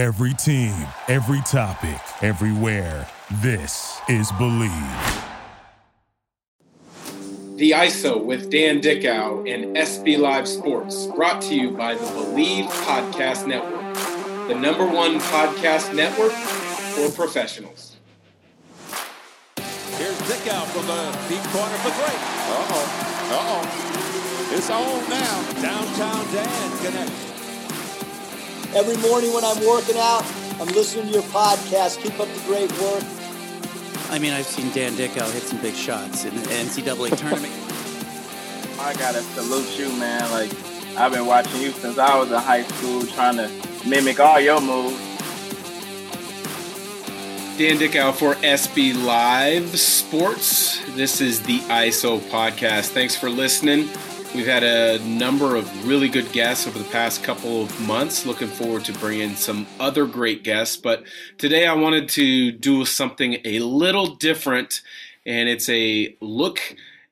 Every team, every topic, everywhere. This is Bleav. The ISO with Dan Dickau and SB Live Sports, brought to you by the Bleav Podcast Network, the number one podcast network for professionals. Here's Dickau from the deep corner for three. Uh-oh. Uh-oh. It's on now. Downtown Dan connects. Every morning when I'm working out, I'm listening to your podcast. Keep up the great work. I mean, I've seen Dan Dickau hit some big shots in the NCAA tournament. I gotta salute you, man. Like, I've been watching you since I was in high school, trying to mimic all your moves. Dan Dickau for SB Live Sports. This is the ISO podcast. Thanks for listening. We've had a number of really good guests over the past couple of months. Looking forward to bringing some other great guests. But today I wanted to do something a little different, and it's a look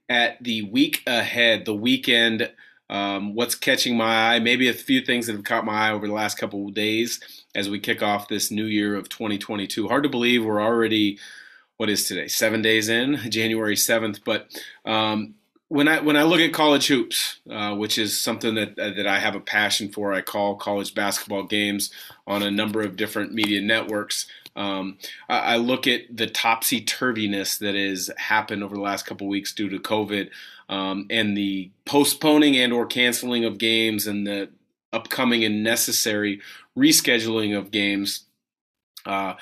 at the week ahead, the weekend. Um, what's catching my eye? Maybe a few things that have caught my eye over the last couple of days as we kick off this new year of 2022. Hard to believe we're already what is today? Seven days in, January 7th. But um, when I when I look at college hoops, uh, which is something that uh, that I have a passion for, I call college basketball games on a number of different media networks. Um, I, I, look at the topsy turviness that has happened over the last couple weeks due to COVID um, and the postponing and or canceling of games and the upcoming and necessary rescheduling of games. Uh,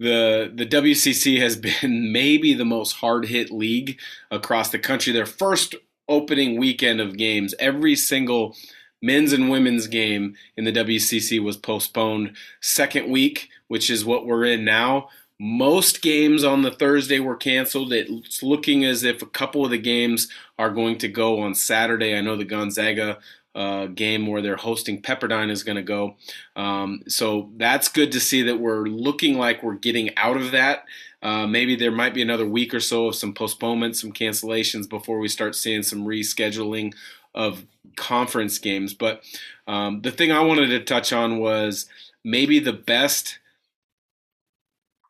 the the WCC has been maybe the most hard hit league across the country. Their first opening weekend of games, every single men's and women's game in the WCC was postponed. Second week, which is what we're in now, most games on the Thursday were canceled. It's looking as if a couple of the games are going to go on Saturday. I know the Gonzaga uh, game where they're hosting Pepperdine is going to go. Um, so that's good to see that we're looking like we're getting out of that. Uh, maybe there might be another week or so of some postponements, some cancellations before we start seeing some rescheduling of conference games. But um, the thing I wanted to touch on was maybe the best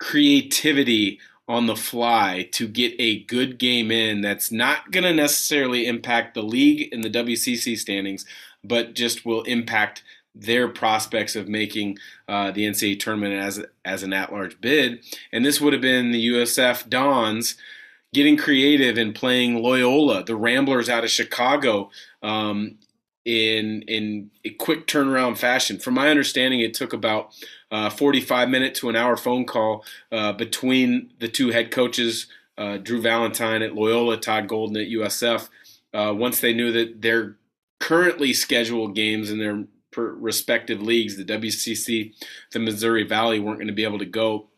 creativity on the fly to get a good game in that's not going to necessarily impact the league and the WCC standings, but just will impact their prospects of making uh, the NCAA tournament as as an at-large bid. And this would have been the USF Dons getting creative and playing Loyola, the Ramblers out of Chicago, um, in in a quick turnaround fashion. From my understanding, it took about uh, 45 minute to an hour phone call uh, between the two head coaches, uh, Drew Valentine at Loyola, Todd Golden at USF. Uh, once they knew that their currently scheduled games in their respective leagues, the WCC, the Missouri Valley, weren't going to be able to go.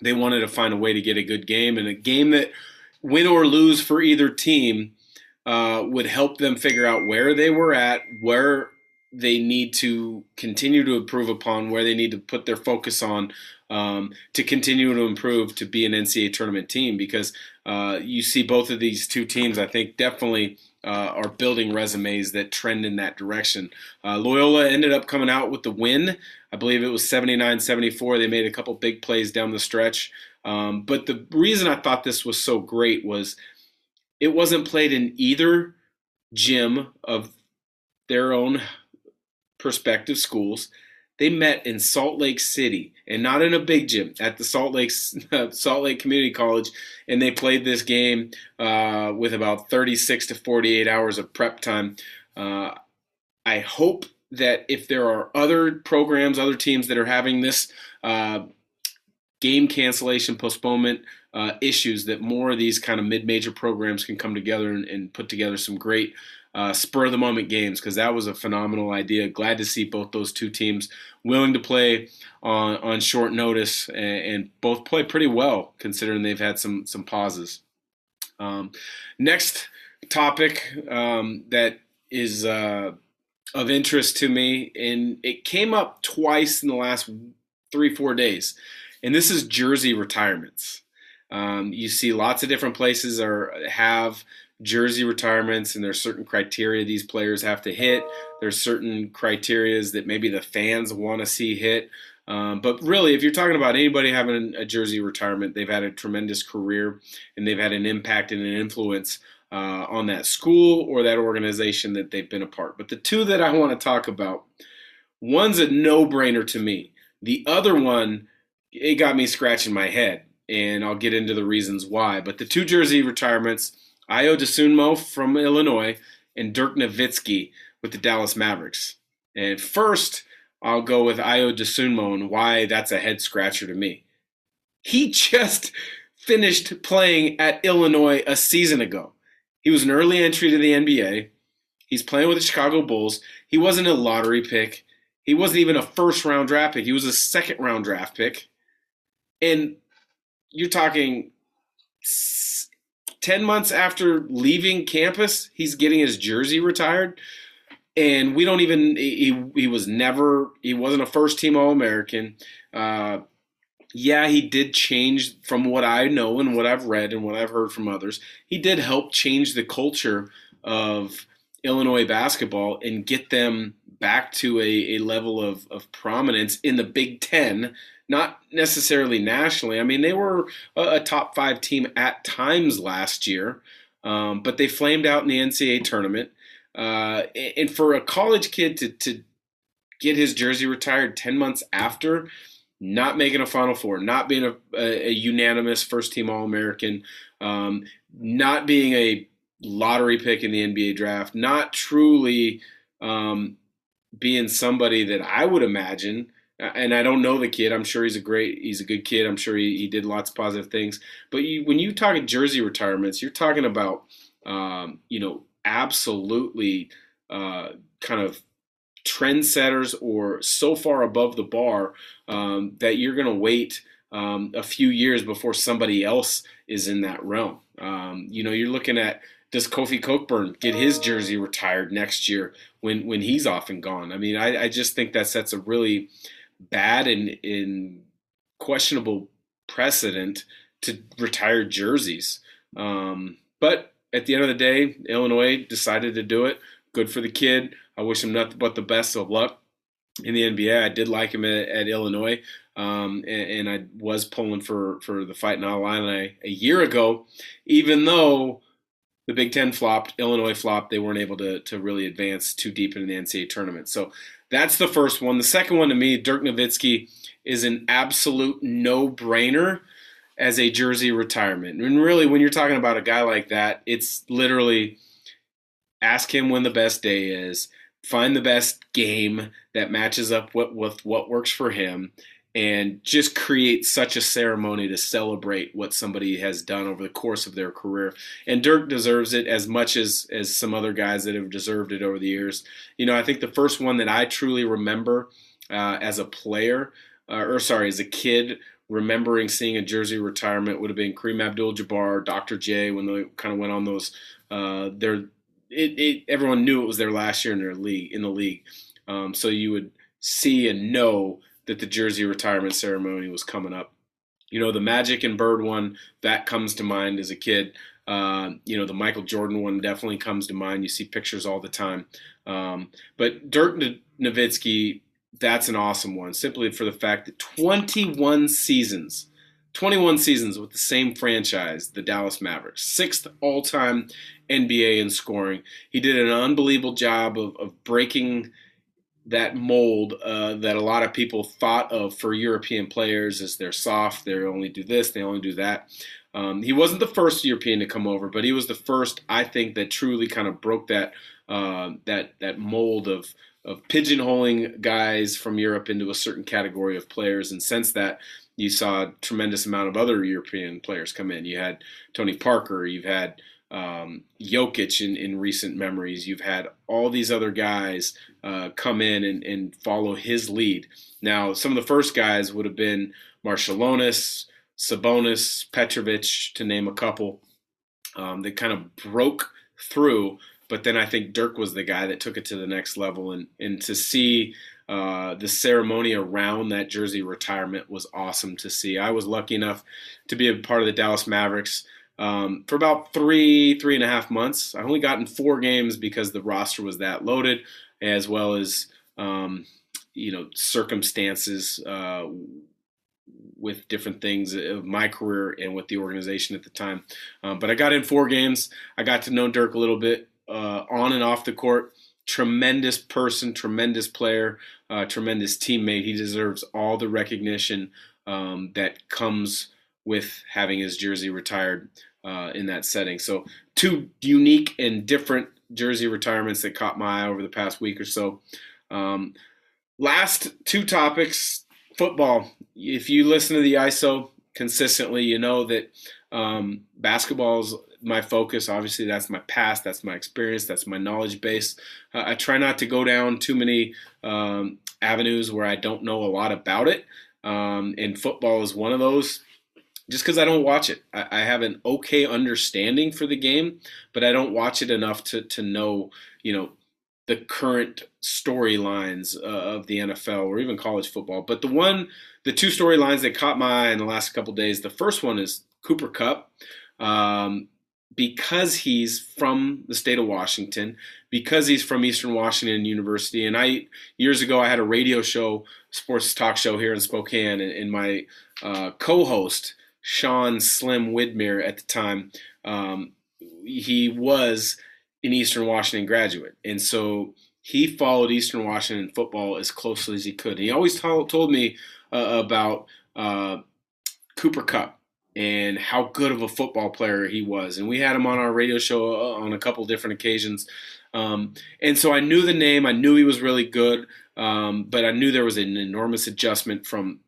They wanted to find a way to get a good game and a game that, win or lose for either team, uh, would help them figure out where they were at, where they need to continue to improve upon, where they need to put their focus on um, to continue to improve to be an NCAA tournament team. Because uh, you see both of these two teams, I think, definitely. Uh, are building resumes that trend in that direction. Uh, Loyola ended up coming out with the win. I believe it was 79 74. They made a couple big plays down the stretch. Um, but the reason I thought this was so great was it wasn't played in either gym of their own prospective schools. They met in Salt Lake City and not in a big gym at the Salt Lake Salt Lake Community College, and they played this game uh, with about 36 to 48 hours of prep time. Uh, I hope that if there are other programs, other teams that are having this uh, game cancellation, postponement uh, issues that more of these kind of mid-major programs can come together and, and put together some great uh, spur of the moment games because that was a phenomenal idea. Glad to see both those two teams willing to play on, on short notice and, and both play pretty well considering they've had some some pauses. Um, next topic um, that is uh, of interest to me, and it came up twice in the last three four days, and this is jersey retirements. Um, you see lots of different places are have jersey retirements, and there's certain criteria these players have to hit. There's certain criterias that maybe the fans want to see hit. Um, but really, if you're talking about anybody having a jersey retirement, they've had a tremendous career and they've had an impact and an influence uh, on that school or that organization that they've been a part. But the two that I want to talk about, one's a no-brainer to me. The other one, it got me scratching my head, and I'll get into the reasons why. But the two jersey retirements, Ayo Dosunmu from Illinois and Dirk Nowitzki with the Dallas Mavericks. And first, I'll go with Ayo Dosunmu and why that's a head scratcher to me. He just finished playing at Illinois a season ago. He was an early entry to the NBA. He's playing with the Chicago Bulls. He wasn't a lottery pick. He wasn't even a first round draft pick. He was a second round draft pick. And you're talking 10 months after leaving campus, he's getting his jersey retired. And we don't even he, he was never he wasn't a first team all american uh, yeah he did change from what i know and what i've read and what i've heard from others. He did help change the culture of illinois basketball and get them back to a, a level of, of prominence in the big ten not necessarily nationally i mean they were a, a top five team at times last year um, but they flamed out in the ncaa tournament uh, and for a college kid to, to get his jersey retired 10 months after, not making a Final Four, not being a, a, a unanimous first team All American, um, not being a lottery pick in the NBA draft, not truly um, being somebody that I would imagine. And I don't know the kid. I'm sure he's a great, he's a good kid. I'm sure he, he did lots of positive things. But you, when you talk jersey retirements, you're talking about, um, you know, absolutely uh, kind of trendsetters or so far above the bar um, that you're going to wait um, a few years before somebody else is in that realm. Um, you know, you're looking at does Kofi Cockburn get his jersey retired next year when when he's off and gone? I mean, I, I just think that sets a really bad and in questionable precedent to retire jerseys. Um, but at the end of the day, Illinois decided to do it. Good for the kid. I wish him nothing but the best of luck in the NBA. I did like him at, at Illinois, um, and, and, I was pulling for for the Fighting Illini a year ago, even though the Big Ten flopped, Illinois flopped. They weren't able to to really advance too deep in the NCAA tournament. So that's the first one. The second one to me, Dirk Nowitzki, is an absolute no brainer as a jersey retirement. And really, when you're talking about a guy like that, it's literally ask him when the best day is, find the best game that matches up with, with what works for him, and just create such a ceremony to celebrate what somebody has done over the course of their career. And Dirk deserves it as much as as some other guys that have deserved it over the years. You know, I think the first one that I truly remember uh, as a player, uh, or sorry, as a kid remembering seeing a jersey retirement would have been Kareem Abdul-Jabbar, Dr. J, when they kind of went on those. Uh, their it, it, everyone knew it was their last year in their league in the league, um, so you would see and know that the jersey retirement ceremony was coming up. You know, the Magic and Bird one that comes to mind as a kid. Uh, you know, the Michael Jordan one definitely comes to mind. You see pictures all the time. Um, but Dirk Nowitzki that's an awesome one, simply for the fact that 21 seasons, 21 seasons with the same franchise, the Dallas Mavericks, sixth all time NBA in scoring. He did an unbelievable job of, of breaking that mold uh, that a lot of people thought of for European players as they're soft, they only do this, they only do that. Um, he wasn't the first European to come over, but he was the first, I think, that truly kind of broke that uh, that that mold of of pigeonholing guys from Europe into a certain category of players. And since that, you saw a tremendous amount of other European players come in. You had Tony Parker, you've had um, Jokic in, in recent memories, you've had all these other guys uh, come in and, and follow his lead. Now, some of the first guys would have been Marciulionis, Sabonis, Petrovic, to name a couple. Um, that kind of broke through but then I think Dirk was the guy that took it to the next level, and and to see uh, the ceremony around that jersey retirement was awesome to see. I was lucky enough to be a part of the Dallas Mavericks um, for about three three and a half months. I only got in four games because the roster was that loaded, as well as um, you know circumstances uh, with different things of my career and with the organization at the time. Um, but I got in four games. I got to know Dirk a little bit uh, on and off the court. Tremendous person, tremendous player, uh, tremendous teammate. He deserves all the recognition um, that comes with having his jersey retired uh, in that setting. So, two unique and different jersey retirements that caught my eye over the past week or so. Um, last two topics football. If you listen to the ISO consistently, you know that um, basketball is my focus. Obviously, that's my past, that's my experience, that's my knowledge base. Uh, I try not to go down too many um, avenues where I don't know a lot about it. Um, and football is one of those just because I don't watch it. I, I, have an okay understanding for the game, but I don't watch it enough to to know, you know, the current storylines uh, of the NFL or even college football. But the one, the two storylines that caught my eye in the last couple days. The first one is Cooper Kupp. Um, because he's from the state of Washington, because he's from Eastern Washington University, and I years ago I had a radio show, sports talk show here in Spokane, and, and my uh, co-host Sean Slim Widmer at the time, um, he was an Eastern Washington graduate, and so he followed Eastern Washington football as closely as he could. And He always told, told me uh, about uh, Cooper Kupp and how good of a football player he was, and we had him on our radio show uh, on a couple different occasions. Um, and so I knew the name, I knew he was really good, um, but I knew there was an enormous adjustment from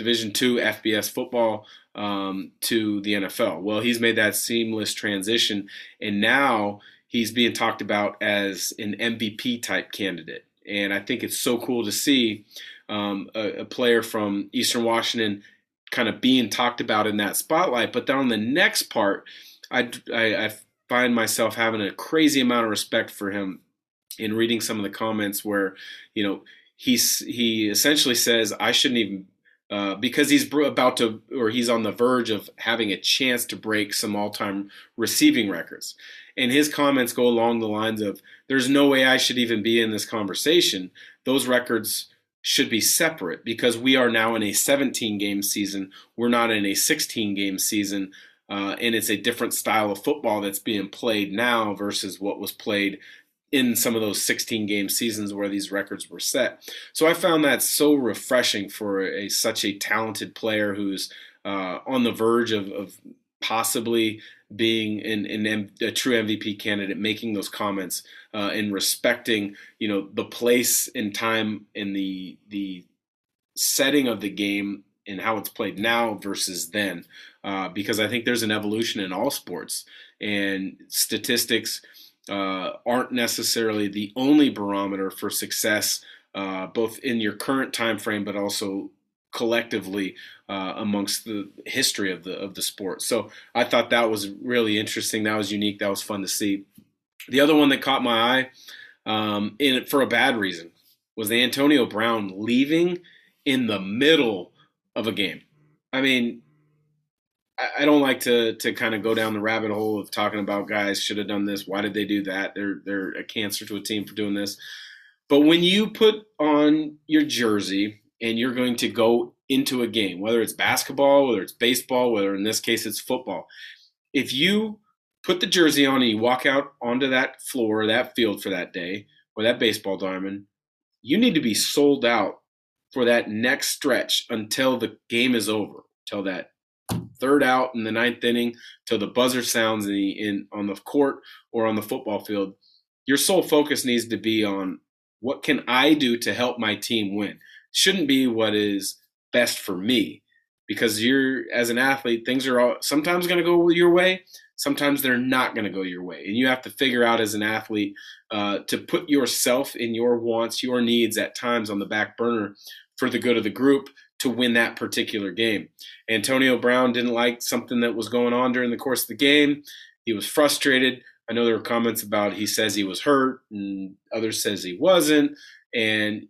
Division two FBS football um, to the NFL. Well, he's made that seamless transition, and now he's being talked about as an MVP type candidate. And I think it's so cool to see um, a, a, player from Eastern Washington kind of being talked about in that spotlight. But then on the next part, I, I, I find myself having a crazy amount of respect for him in reading some of the comments where, you know, he's he essentially says I shouldn't even uh, because he's about to, or he's on the verge of having a chance to break some all-time receiving records. And his comments go along the lines of, "There's no way I should even be in this conversation. Those records should be separate because we are now in a 17-game season. We're not in a 16-game season." Uh, and it's a different style of football that's being played now versus what was played in some of those 16 game seasons where these records were set. So I found that so refreshing for a such a talented player who's uh, on the verge of, of possibly being a true MVP candidate, making those comments uh, and respecting, you know, the place and time and the the setting of the game and how it's played now versus then, uh, because I think there's an evolution in all sports and statistics uh, aren't necessarily the only barometer for success, uh, both in your current time frame, but also collectively uh, amongst the history of the of the sport. So I thought that was really interesting. That was unique. That was fun to see. The other one that caught my eye, um, in for a bad reason, was the Antonio Brown leaving in the middle of a game. I mean, I don't like to to kind of go down the rabbit hole of talking about guys should have done this. Why did they do that? They're they're a cancer to a team for doing this. But when you put on your jersey and you're going to go into a game, whether it's basketball, whether it's baseball, whether in this case it's football, if you put the jersey on and you walk out onto that floor, that field for that day, or that baseball diamond, you need to be sold out for that next stretch until the game is over, until that third out in the ninth inning till the buzzer sounds in, the, in on the court or on the football field, your sole focus needs to be on what can I do to help my team win. Shouldn't be what is best for me because you're as an athlete things are all, sometimes going to go your way sometimes they're not going to go your way and you have to figure out as an athlete uh, to put yourself in your wants your needs at times on the back burner for the good of the group to win that particular game. Antonio Brown didn't like something that was going on during the course of the game. He was frustrated. I know there were comments about he says he was hurt and others says he wasn't and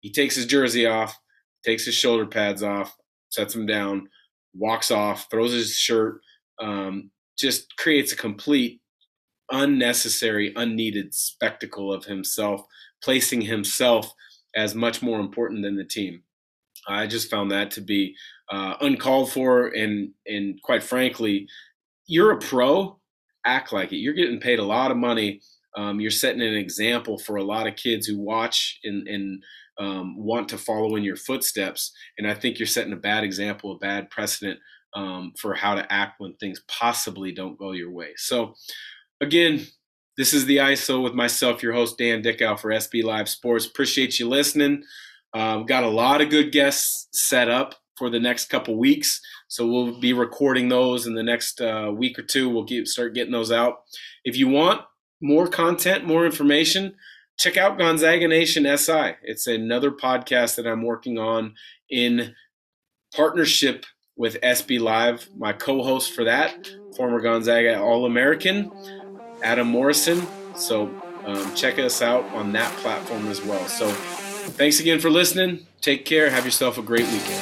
he takes his jersey off, takes his shoulder pads off, sets them down, walks off, throws his shirt, um, just creates a complete unnecessary, unneeded spectacle of himself, placing himself as much more important than the team. I just found that to be uh, uncalled for, and and quite frankly, you're a pro, act like it. You're getting paid a lot of money. Um, you're setting an example for a lot of kids who watch and, and um, want to follow in your footsteps. And I think you're setting a bad example, a bad precedent um, for how to act when things possibly don't go your way. So, again, this is the ISO with myself, your host, Dan Dickau for SB Live Sports. Appreciate you listening. Um, got a lot of good guests set up for the next couple weeks. So we'll be recording those in the next uh, week or two. We'll get, start getting those out. If you want more content, more information, check out Gonzaga Nation SI. It's another podcast that I'm working on in partnership with SB Live. My co host for that, former Gonzaga All American, Adam Morrison. So um, check us out on that platform as well. So thanks again for listening. Take care. Have yourself a great weekend.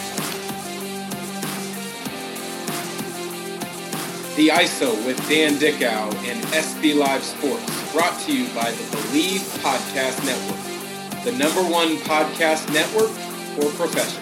The ISO with Dan Dickau and SB Live Sports, brought to you by the Bleav Podcast Network, the number one podcast network for professionals.